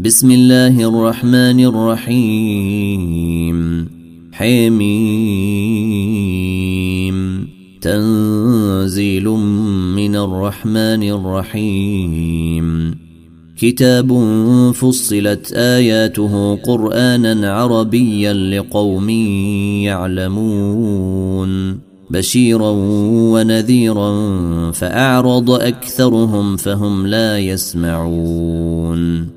بسم الله الرحمن الرحيم. حميم. تنزيل من الرحمن الرحيم. كتاب فصلت آياته قرانا عربيا لقوم يعلمون. بشيرا ونذيرا فأعرض أكثرهم فهم لا يسمعون.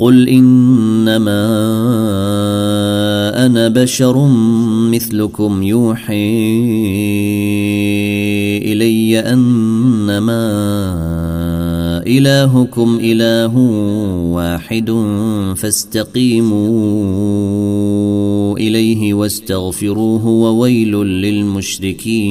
قل إنما أنا بشر مثلكم يوحي إلي أنما إلهكم إله واحد فاستقيموا إليه واستغفروه وويل للمشركين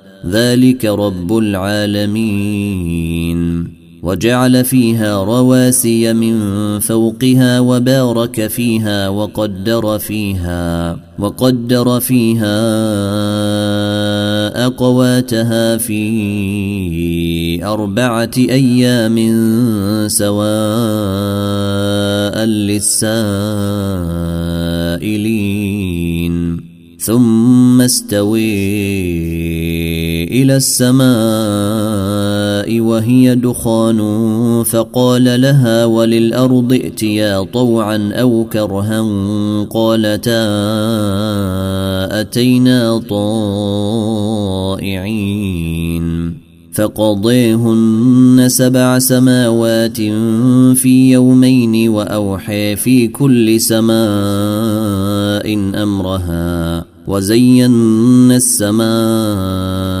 ذلك رب العالمين. وجعل فيها رواسي من فوقها وبارك فيها وقدر فيها وقدر فيها أقواتها في أربعة أيام سواء للسائلين. ثم استوي إلى السماء وهي دخان فقال لها وللأرض ائتيا طوعا أو كرها قالتا أتينا طائعين فقضيهن سبع سماوات في يومين وأوحي في كل سماء أمرها وزينا السماء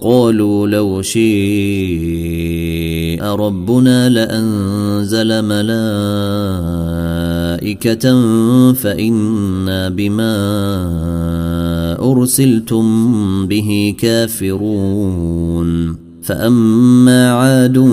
قالوا لو شيء ربنا لأنزل ملائكة فإنا بما أرسلتم به كافرون. فأما عاد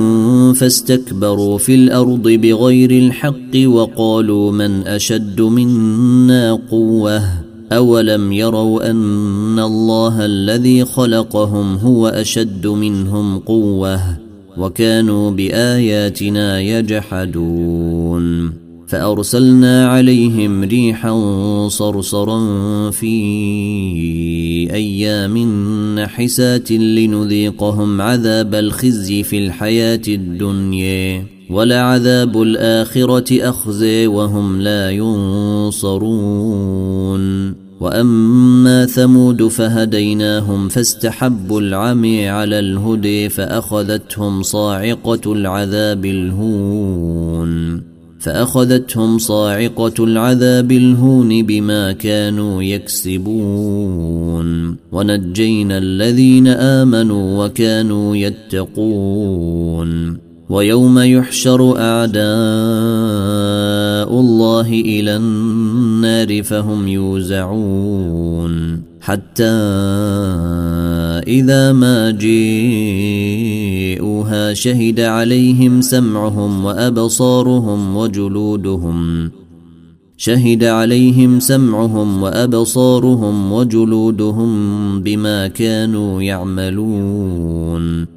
فاستكبروا في الأرض بغير الحق وقالوا من أشد منا قوة. اولم يروا ان الله الذي خلقهم هو اشد منهم قوه وكانوا باياتنا يجحدون فارسلنا عليهم ريحا صرصرا في أيام نحسات لنذيقهم عذاب الخزي في الحياة الدنيا ولعذاب الاخره اخزي وهم لا ينصرون وأما ثمود فهديناهم فاستحبوا العمي على الهدي فأخذتهم صاعقة العذاب الهون فأخذتهم صاعقة العذاب الهون بما كانوا يكسبون ونجينا الذين آمنوا وكانوا يتقون ويوم يحشر أعداء الله إلى النار فهم يوزعون حتى إذا ما جيءوها شهد عليهم سمعهم وأبصارهم وجلودهم شهد عليهم سمعهم وأبصارهم وجلودهم بما كانوا يعملون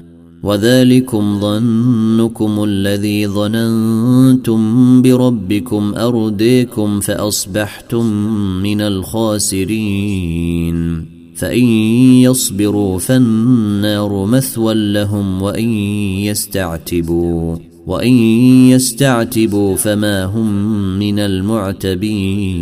وذلكم ظنكم الذي ظننتم بربكم أرديكم فأصبحتم من الخاسرين. فإن يصبروا فالنار مثوى لهم وإن يستعتبوا وإن يستعتبوا فما هم من المعتبين.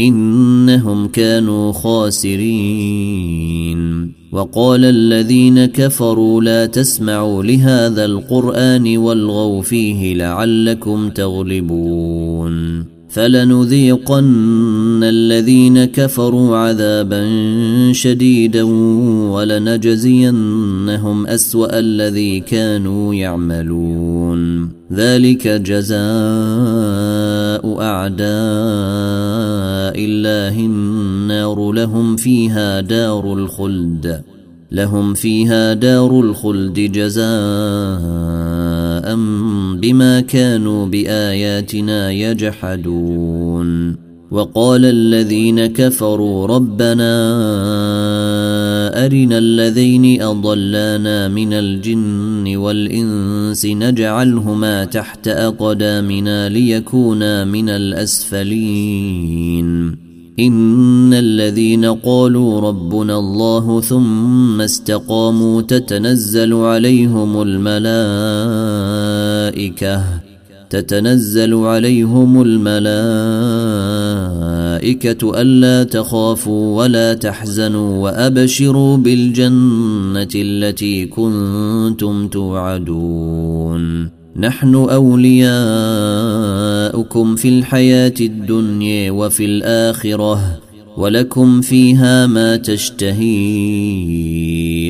إنهم كانوا خاسرين. وقال الذين كفروا لا تسمعوا لهذا القرآن والغوا فيه لعلكم تغلبون. فلنذيقن الذين كفروا عذابا شديدا ولنجزينهم أسوأ الذي كانوا يعملون. ذلك جزاء أعداء الله. النار لهم فيها دار الخلد لهم فيها دار الخلد جزاء بما كانوا بآياتنا يجحدون. وقال الذين كفروا ربنا أرنا الذين أضلانا من الجن والإنس نجعلهما تحت أقدامنا ليكونا من الأسفلين. إن الذين قالوا ربنا الله ثم استقاموا تتنزل عليهم الملائكة تتنزل عليهم الملائكة ألا تخافوا ولا تحزنوا وأبشروا بالجنة التي كنتم توعدون. نحن أولياؤكم في الحياة الدنيا وفي الآخرة ولكم فيها ما تشتهي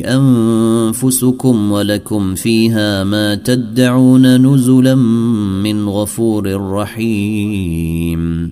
أنفسكم ولكم فيها ما تدعون نزلا من غفور رحيم.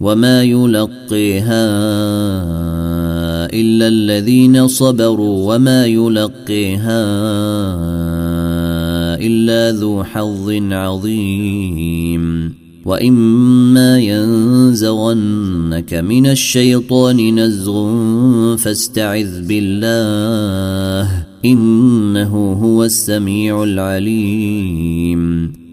وما يلقيها الا الذين صبروا وما يلقيها الا ذو حظ عظيم واما ينزغنك من الشيطان نزغ فاستعذ بالله انه هو السميع العليم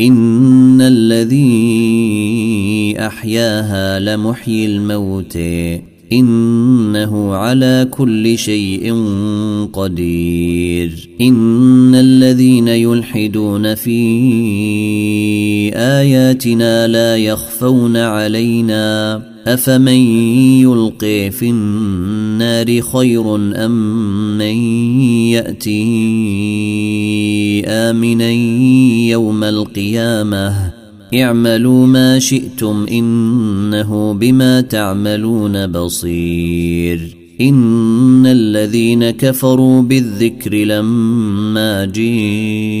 إن الذي أحياها لمحيي الموت. إنه على كل شيء قدير. إن الذين يلحدون في آياتنا لا يخفون علينا. أفمن يلقي في النار خير أم من يأتي آمنا يوم القيامة؟ اعملوا ما شئتم إنه بما تعملون بصير. إن الذين كفروا بالذكر لما جيءهم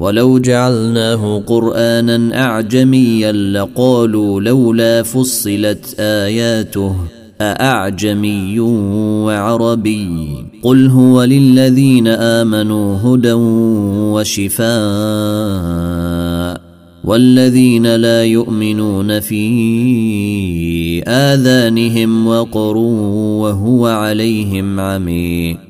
ولو جعلناه قرآنا أعجميا لقالوا لولا فصلت آياته أأعجمي وعربي قل هو للذين آمنوا هدى وشفاء والذين لا يؤمنون في آذانهم وقر وهو عليهم عمي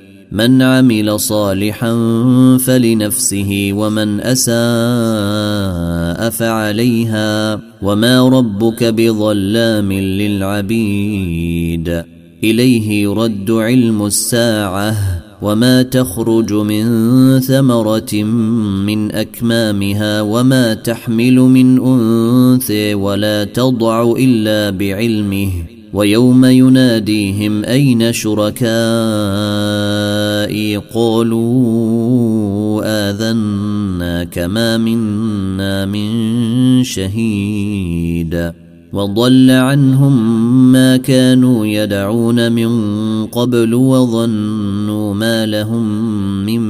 من عمل صالحا فلنفسه ومن أساء فعليها وما ربك بظلام للعبيد. إليه يرد علم الساعة وما تخرج من ثمرة من أكمامها وما تحمل من أنثى ولا تضع إلا بعلمه. ويوم يناديهم أين شركائي؟ قالوا آذنا كما منا من شهيد. وضل عنهم ما كانوا يدعون من قبل وظنوا ما لهم من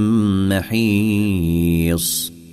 محيص.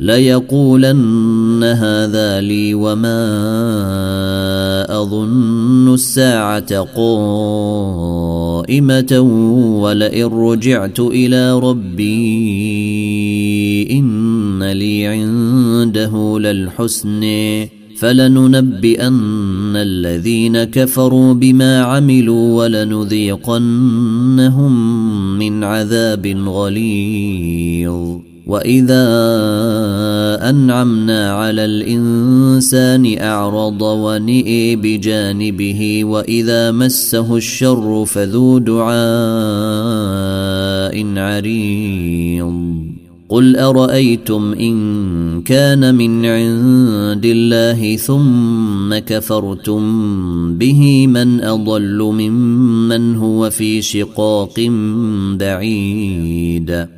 ليقولن هذا لي وما أظن الساعة قائمة ولئن رجعت إلى ربي إن لي عنده للحسن فلننبئن الذين كفروا بما عملوا ولنذيقنهم من عذاب غليظ واذا انعمنا على الانسان اعرض ونئي بجانبه واذا مسه الشر فذو دعاء عريض قل ارايتم ان كان من عند الله ثم كفرتم به من اضل ممن هو في شقاق بعيد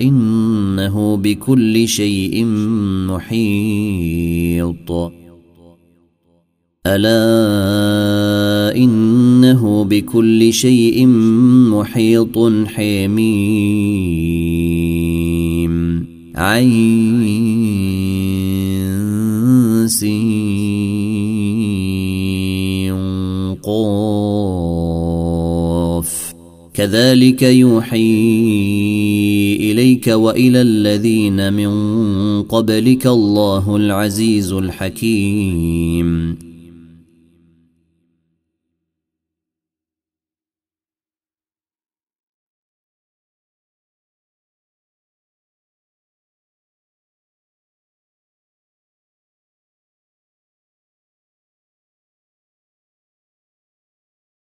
إنه بكل شيء محيط. ألا إنه بكل شيء محيط حميم. عين كذلك يوحي إليك وإلى الذين من قبلك الله العزيز الحكيم.